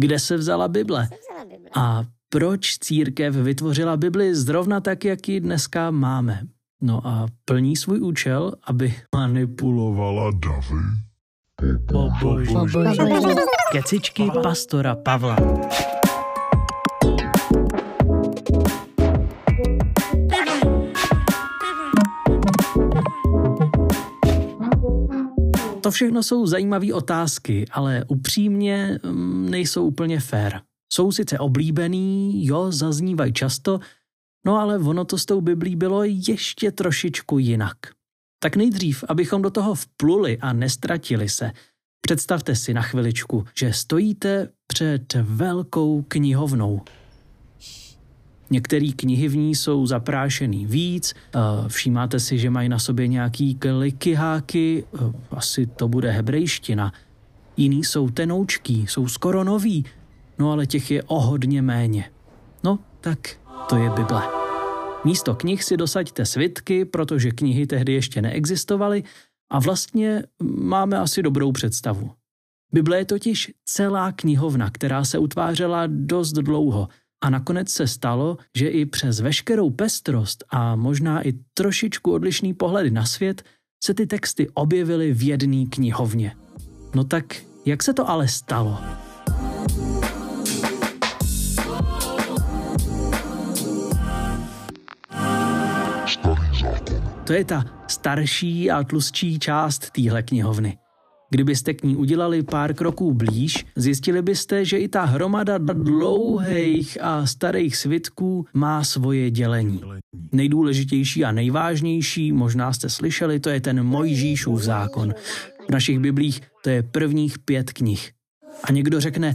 Kde se vzala Bible? A proč církev vytvořila Bibli zrovna tak, jak ji dneska máme? No a plní svůj účel, aby manipulovala davy. Kecičky pastora Pavla. To všechno jsou zajímavé otázky, ale upřímně mm, nejsou úplně fair. Jsou sice oblíbený, jo, zaznívají často, no ale ono to s tou Biblí bylo ještě trošičku jinak. Tak nejdřív, abychom do toho vpluli a nestratili se, představte si na chviličku, že stojíte před velkou knihovnou. Některé knihy v ní jsou zaprášený víc, všímáte si, že mají na sobě nějaký klikyháky, asi to bude hebrejština. Jiný jsou tenoučký, jsou skoro nový, no ale těch je o hodně méně. No, tak to je Bible. Místo knih si dosaďte svitky, protože knihy tehdy ještě neexistovaly a vlastně máme asi dobrou představu. Bible je totiž celá knihovna, která se utvářela dost dlouho a nakonec se stalo, že i přes veškerou pestrost a možná i trošičku odlišný pohledy na svět se ty texty objevily v jedné knihovně. No tak jak se to ale stalo? To je ta starší a tlustší část téhle knihovny. Kdybyste k ní udělali pár kroků blíž, zjistili byste, že i ta hromada dlouhých a starých svitků má svoje dělení. Nejdůležitější a nejvážnější, možná jste slyšeli, to je ten Mojžíšův zákon. V našich biblích to je prvních pět knih. A někdo řekne,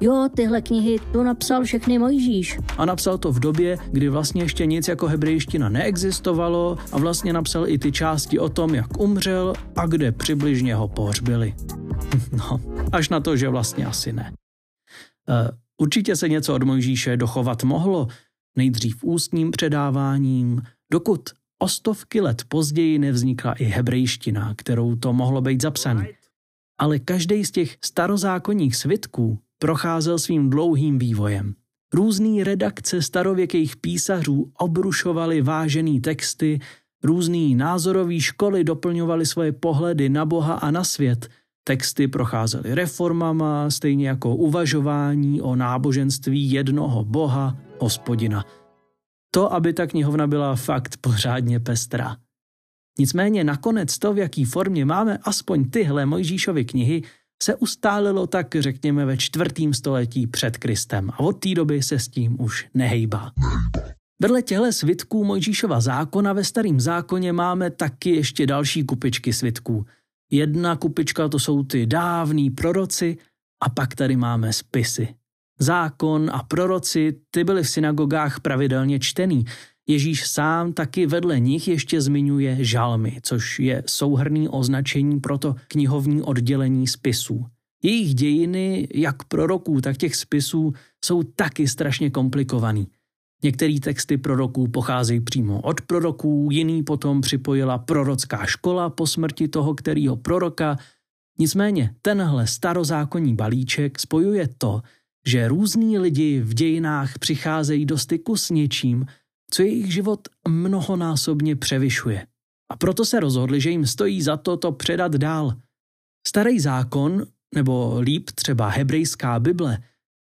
Jo, tyhle knihy to napsal všechny Mojžíš. A napsal to v době, kdy vlastně ještě nic jako hebrejština neexistovalo a vlastně napsal i ty části o tom, jak umřel a kde přibližně ho pohřbili. No, až na to, že vlastně asi ne. Uh, určitě se něco od Mojžíše dochovat mohlo, nejdřív ústním předáváním, dokud o stovky let později nevznikla i hebrejština, kterou to mohlo být zapsané. Ale každý z těch starozákonních svitků procházel svým dlouhým vývojem. Různý redakce starověkých písařů obrušovaly vážený texty, různý názorový školy doplňovaly svoje pohledy na Boha a na svět, texty procházely reformama, stejně jako uvažování o náboženství jednoho Boha, hospodina. To, aby ta knihovna byla fakt pořádně pestrá. Nicméně nakonec to, v jaký formě máme aspoň tyhle Mojžíšovy knihy, se ustálilo tak, řekněme, ve čtvrtém století před Kristem a od té doby se s tím už nehejbá. Vedle těchto svitků Mojžíšova zákona ve starém zákoně máme taky ještě další kupičky svitků. Jedna kupička to jsou ty dávný proroci a pak tady máme spisy. Zákon a proroci, ty byly v synagogách pravidelně čtený, Ježíš sám taky vedle nich ještě zmiňuje žalmy, což je souhrný označení pro to knihovní oddělení spisů. Jejich dějiny, jak proroků, tak těch spisů, jsou taky strašně komplikovaný. Některé texty proroků pocházejí přímo od proroků, jiný potom připojila prorocká škola po smrti toho kterého proroka. Nicméně tenhle starozákonní balíček spojuje to, že různí lidi v dějinách přicházejí do styku s něčím, co jejich život mnohonásobně převyšuje. A proto se rozhodli, že jim stojí za to to předat dál. Starý zákon, nebo líp třeba hebrejská Bible,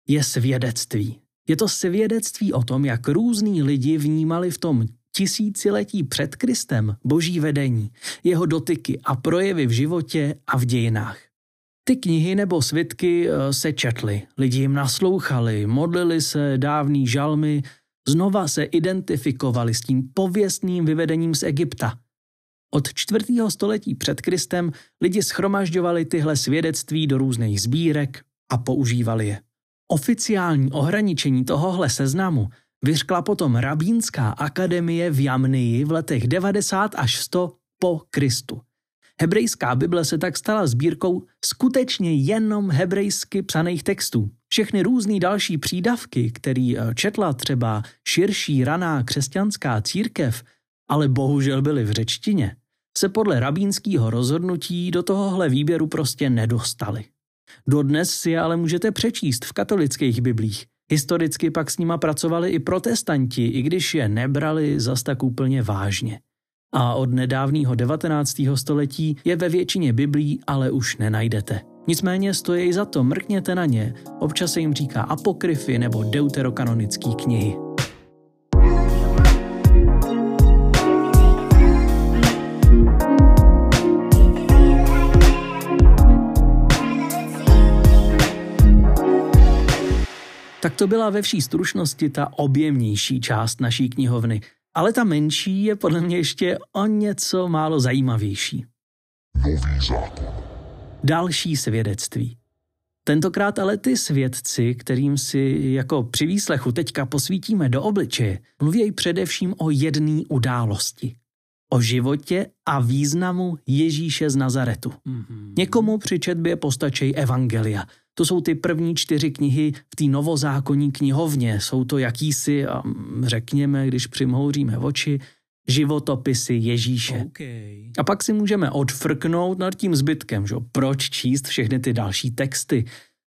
je svědectví. Je to svědectví o tom, jak různí lidi vnímali v tom tisíciletí před Kristem boží vedení, jeho dotyky a projevy v životě a v dějinách. Ty knihy nebo svitky eh, se četly, lidi jim naslouchali, modlili se dávný žalmy, znova se identifikovali s tím pověstným vyvedením z Egypta. Od čtvrtého století před Kristem lidi schromažďovali tyhle svědectví do různých sbírek a používali je. Oficiální ohraničení tohohle seznamu vyřkla potom Rabínská akademie v Jamnii v letech 90 až 100 po Kristu. Hebrejská Bible se tak stala sbírkou skutečně jenom hebrejsky psaných textů. Všechny různé další přídavky, který eh, četla třeba širší raná křesťanská církev, ale bohužel byly v řečtině, se podle rabínského rozhodnutí do tohohle výběru prostě nedostali. Dodnes si je ale můžete přečíst v katolických biblích. Historicky pak s nima pracovali i protestanti, i když je nebrali zas tak úplně vážně. A od nedávného 19. století je ve většině biblí ale už nenajdete. Nicméně stojí za to, mrkněte na ně. Občas se jim říká apokryfy nebo deuterokanonické knihy. Tak to byla ve vší stručnosti ta objemnější část naší knihovny, ale ta menší je podle mě ještě o něco málo zajímavější. Nový zákon. Další svědectví. Tentokrát ale ty svědci, kterým si jako při výslechu teďka posvítíme do obličeje, mluví především o jedné události. O životě a významu Ježíše z Nazaretu. Mm-hmm. Někomu při četbě postačí evangelia – to jsou ty první čtyři knihy v té novozákonní knihovně. Jsou to jakýsi, řekněme, když přimhouříme oči, životopisy Ježíše. Okay. A pak si můžeme odfrknout nad tím zbytkem, že? proč číst všechny ty další texty,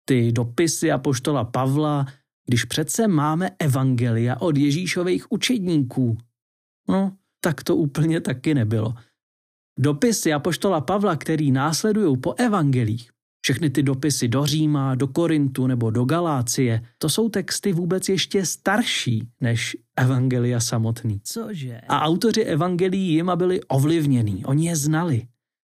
ty dopisy Apoštola Pavla, když přece máme evangelia od Ježíšových učedníků. No, tak to úplně taky nebylo. Dopisy Apoštola Pavla, který následují po evangelích, všechny ty dopisy do Říma, do Korintu nebo do Galácie, to jsou texty vůbec ještě starší než Evangelia samotný. Cože? A autoři Evangelií jima byli ovlivnění, oni je znali.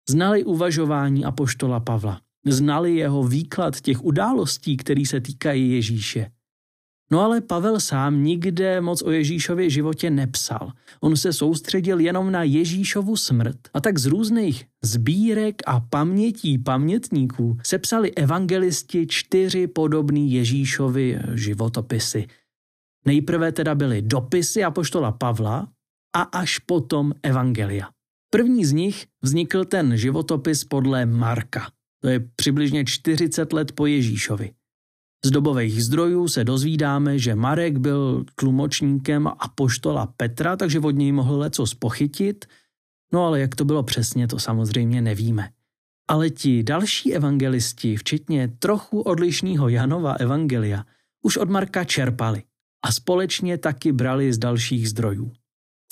Znali uvažování apoštola Pavla. Znali jeho výklad těch událostí, které se týkají Ježíše. No ale Pavel sám nikde moc o Ježíšově životě nepsal. On se soustředil jenom na Ježíšovu smrt a tak z různých sbírek a pamětí pamětníků sepsali evangelisti čtyři podobný Ježíšovi životopisy. Nejprve teda byly dopisy apoštola Pavla a až potom evangelia. První z nich vznikl ten životopis podle Marka. To je přibližně 40 let po Ježíšovi. Z dobových zdrojů se dozvídáme, že Marek byl tlumočníkem apoštola Petra, takže od něj mohl leco spochytit, no ale jak to bylo přesně, to samozřejmě nevíme. Ale ti další evangelisti, včetně trochu odlišného Janova evangelia, už od Marka čerpali a společně taky brali z dalších zdrojů.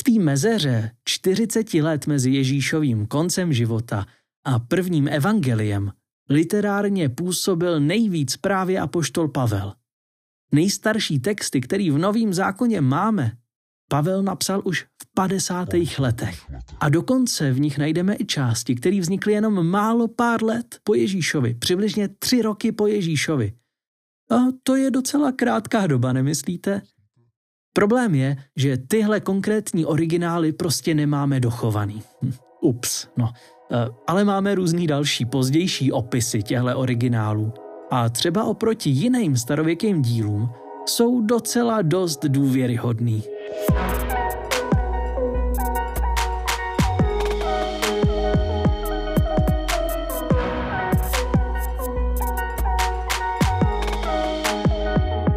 V té mezeře 40 let mezi Ježíšovým koncem života a prvním evangeliem literárně působil nejvíc právě apoštol Pavel. Nejstarší texty, který v Novém zákoně máme, Pavel napsal už v 50. letech. A dokonce v nich najdeme i části, které vznikly jenom málo pár let po Ježíšovi, přibližně tři roky po Ježíšovi. A to je docela krátká doba, nemyslíte? Problém je, že tyhle konkrétní originály prostě nemáme dochovaný. Hm, ups, no. Eh, ale máme různý další pozdější opisy těchto originálů. A třeba oproti jiným starověkým dílům jsou docela dost důvěryhodný.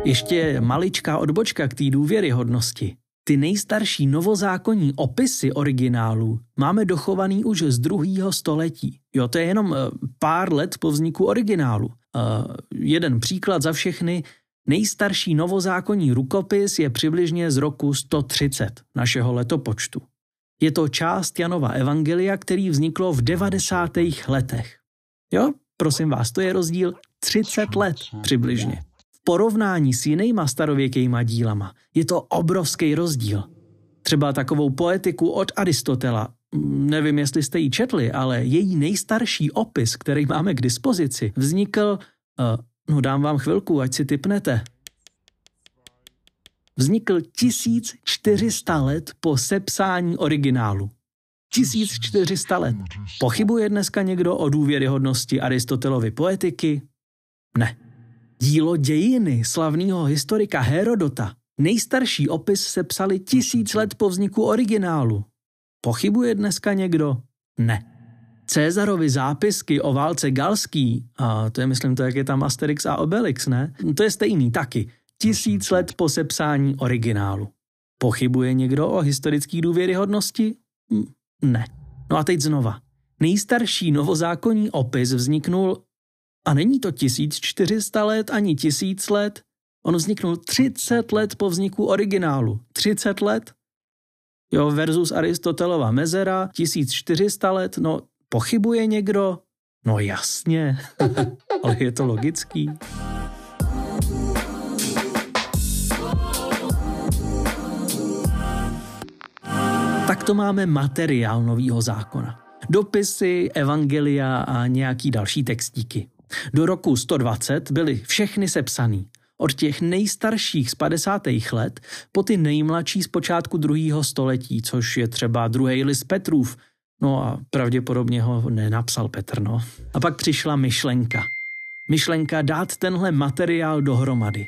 Ještě maličká odbočka k té důvěryhodnosti. Ty nejstarší novozákonní opisy originálů máme dochovaný už z druhého století. Jo, to je jenom eh, pár let po vzniku originálu. Uh, jeden příklad za všechny. Nejstarší novozákonní rukopis je přibližně z roku 130 našeho letopočtu. Je to část Janova Evangelia, který vzniklo v 90. letech. Jo, prosím vás, to je rozdíl 30 let přibližně porovnání s jinýma starověkýma dílama je to obrovský rozdíl. Třeba takovou poetiku od Aristotela, nevím, jestli jste ji četli, ale její nejstarší opis, který máme k dispozici, vznikl, uh, no dám vám chvilku, ať si typnete, vznikl 1400 let po sepsání originálu. 1400 let. Pochybuje dneska někdo o důvěryhodnosti Aristotelovy poetiky? Ne. Dílo dějiny slavného historika Herodota, nejstarší opis se psali tisíc let po vzniku originálu. Pochybuje dneska někdo? Ne. Cezarovi zápisky o válce galský, a to je myslím to, jak je tam Asterix a Obelix, ne? To je stejný taky. Tisíc let po sepsání originálu. Pochybuje někdo o historické důvěryhodnosti? Ne. No a teď znova. Nejstarší novozákonní opis vzniknul A není to 1400 let ani 1000 let, on vzniknul 30 let po vzniku originálu. 30 let? Jo, versus Aristotelova mezera, 1400 let, no pochybuje někdo? No jasně, ale je to logický. Tak to máme materiál nového zákona. Dopisy, evangelia a nějaký další textíky. Do roku 120 byly všechny sepsaný. Od těch nejstarších z 50. let po ty nejmladší z počátku druhého století, což je třeba druhý list Petrův. No a pravděpodobně ho nenapsal Petr, no. A pak přišla myšlenka. Myšlenka dát tenhle materiál dohromady.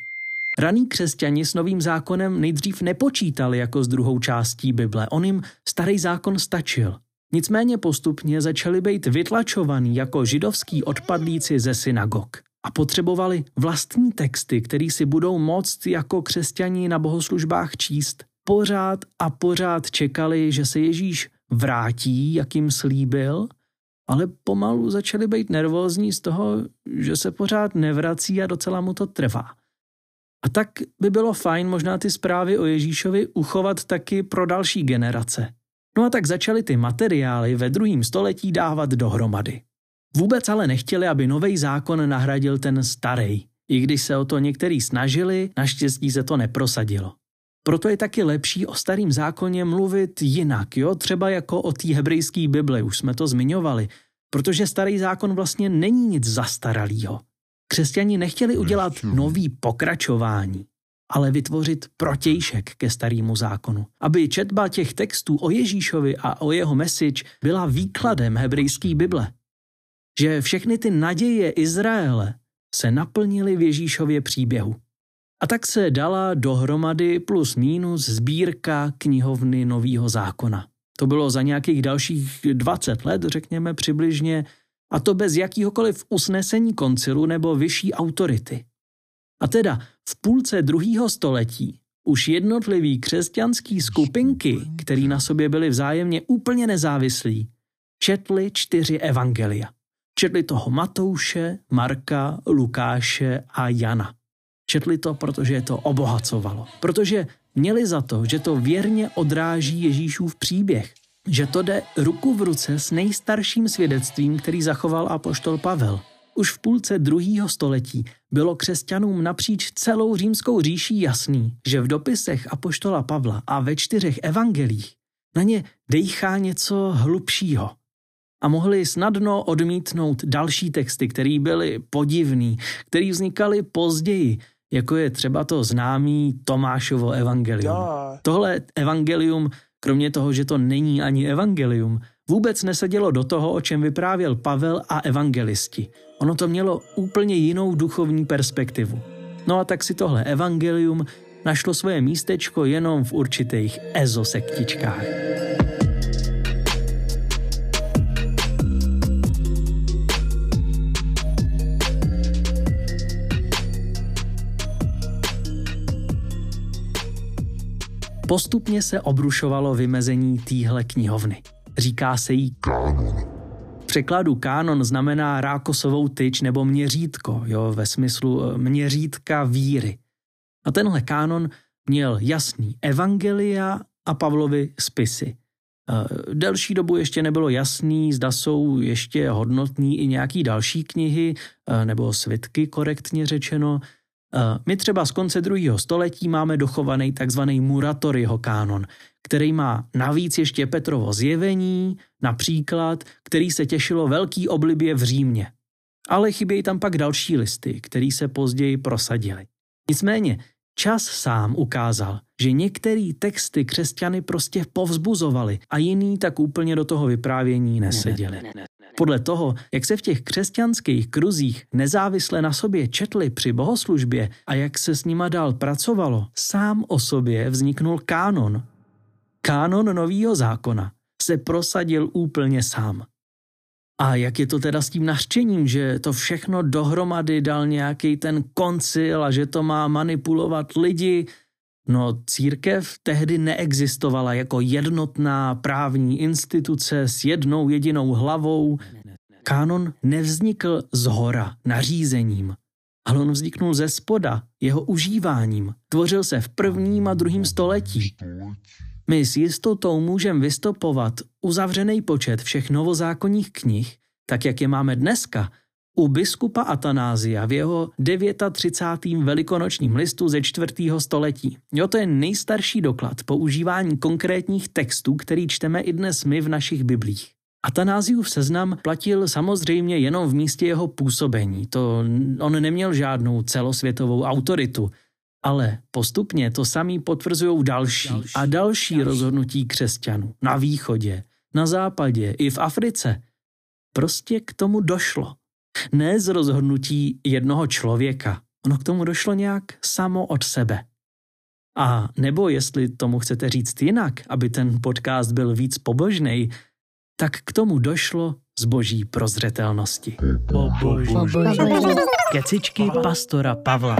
Raní křesťani s novým zákonem nejdřív nepočítali jako s druhou částí Bible. On jim starý zákon stačil. Nicméně postupně začali být vytlačovaní jako židovský odpadlíci ze synagog a potřebovali vlastní texty, který si budou moct jako křesťani na bohoslužbách číst. Pořád a pořád čekali, že se Ježíš vrátí, jak jim slíbil, ale pomalu začali být nervózní z toho, že se pořád nevrací a docela mu to trvá. A tak by bylo fajn možná ty zprávy o Ježíšovi uchovat taky pro další generace. No a tak začaly ty materiály ve druhém století dávat dohromady. Vůbec ale nechtěli, aby nový zákon nahradil ten starý. I když se o to někteří snažili, naštěstí se to neprosadilo. Proto je taky lepší o starém zákoně mluvit jinak, jo? třeba jako o té hebrejské Bibli, už jsme to zmiňovali, protože starý zákon vlastně není nic zastaralého. Křesťani nechtěli udělat nový pokračování, ale vytvořit protějšek ke starému zákonu. Aby četba těch textů o Ježíšovi a o jeho message byla výkladem hebrejské Bible. Že všechny ty naděje Izraele se naplnily v Ježíšově příběhu. A tak se dala dohromady plus mínus sbírka knihovny Nového zákona. To bylo za nějakých dalších 20 let, řekněme přibližně, a to bez jakýhokoliv usnesení koncilu nebo vyšší autority. A teda v půlce druhého století už jednotlivý křesťanský skupinky, který na sobě byly vzájemně úplně nezávislí, četli čtyři evangelia. Četli toho Matouše, Marka, Lukáše a Jana. Četli to, protože je to obohacovalo. Protože měli za to, že to věrně odráží Ježíšův příběh. Že to jde ruku v ruce s nejstarším svědectvím, který zachoval apoštol Pavel. Už v půlce druhého století bylo křesťanům napříč celou římskou říší jasný, že v dopisech apoštola Pavla a ve čtyřech evangelích na ně dejchá něco hlubšího. A mohli snadno odmítnout další texty, které byly podivný, které vznikaly později, jako je třeba to známý Tomášovo evangelium. Tohle evangelium, kromě toho, že to není ani evangelium, vůbec nesedělo do toho, o čem vyprávěl Pavel a evangelisti. Ono to mělo úplně jinou duchovní perspektivu. No a tak si tohle evangelium našlo svoje místečko jenom v určitých ezosektičkách. Postupně se obrušovalo vymezení téhle knihovny. Říká se jí kánon. V překladu kánon znamená rákosovou tyč nebo měřítko, jo, ve smyslu eh, měřítka víry. A tenhle kánon měl jasný evangelia a Pavlovy spisy. Eh, delší dobu ještě nebylo jasný, zda jsou ještě hodnotní i nějaký další knihy, eh, nebo svitky korektně řečeno, my třeba z konce druhého století máme dochovaný takzvaný Muratoryho kánon, který má navíc ještě Petrovo zjevení, například, který se těšilo velký oblibě v Římě. Ale chybějí tam pak další listy, které se později prosadily. Nicméně čas sám ukázal, že některé texty křesťany prostě povzbuzovaly a jiný tak úplně do toho vyprávění neseděli. Podle toho, jak se v těch křesťanských kruzích nezávisle na sobě četli při bohoslužbě a jak se s nima dál pracovalo, sám o sobě vzniknul kánon. Kánon nového zákona se prosadil úplně sám. A jak je to teda s tím nařčením, že to všechno dohromady dal nějaký ten koncil a že to má manipulovat lidi, No, církev tehdy neexistovala jako jednotná právní instituce s jednou jedinou hlavou. Kánon nevznikl z hora nařízením, ale on vzniknul ze spoda, jeho užíváním. Tvořil se v prvním a druhém století. My s jistotou můžeme vystopovat uzavřený počet všech novozákonních knih, tak jak je máme dneska, u biskupa Atanázia v jeho 39. velikonočním listu ze 4. století. Jo, to je nejstarší doklad používání konkrétních textů, který čteme i dnes my v našich biblích. Atanáziův seznam platil samozřejmě jenom v místě jeho působení. To on neměl žádnou celosvětovou autoritu, ale postupně to samý potvrzují další, další a další, další rozhodnutí křesťanů na východě, na západě i v Africe. Prostě k tomu došlo. Ne z rozhodnutí jednoho člověka. Ono k tomu došlo nějak samo od sebe. A nebo jestli tomu chcete říct jinak, aby ten podcast byl víc pobožný, tak k tomu došlo z boží prozřetelnosti. Pobožný. Kecičky pastora Pavla.